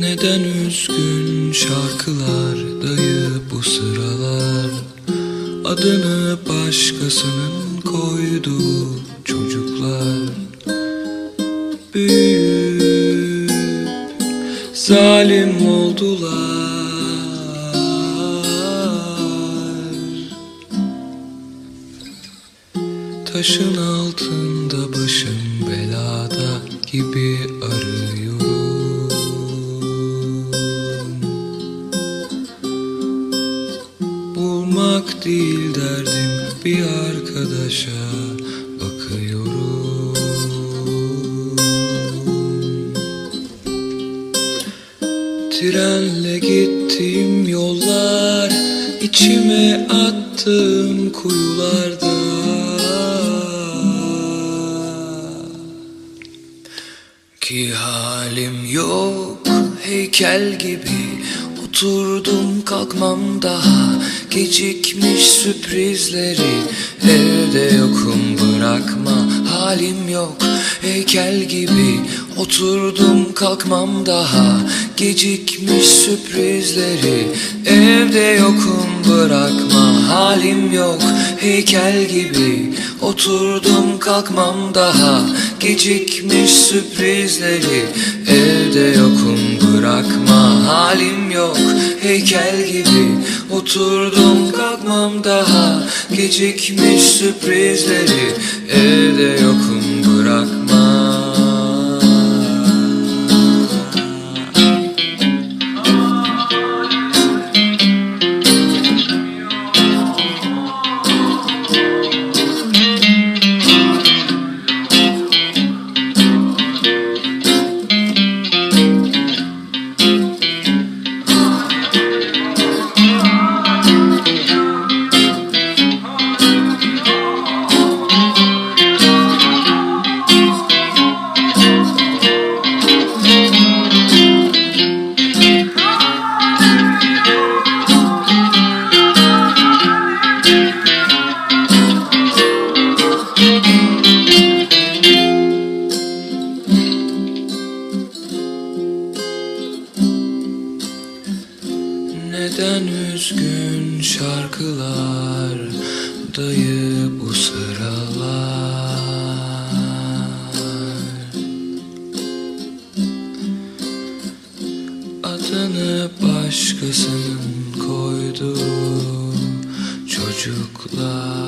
Neden üzgün şarkılar dayı bu sıralar? Adını başkasının koyduğu çocuklar. Büyüyüp zalim oldular. Taşın altında başım belada gibi arıyorum değil derdim bir arkadaşa bakıyorum. Trenle gittiğim yollar içime attığım kuyularda. Ki halim yok heykel gibi Oturdum kalkmam daha. Gecikmiş sürprizleri Evde yokum bırakma Halim yok. Heykel gibi Oturdum kalkmam daha. Gecikmiş sürprizleri Evde yokum bırakma Halim yok. Heykel gibi Oturdum kalkmam daha. Gecikmiş sürprizleri Evde yokum bırakma Halim yok. Heykel gibi Oturdum kalkmam daha. Gecikmiş sürprizleri Evde yokum bırakma Neden üzgün şarkılar dayı bu sıralar? Adını başkasının koyduğu çocuklar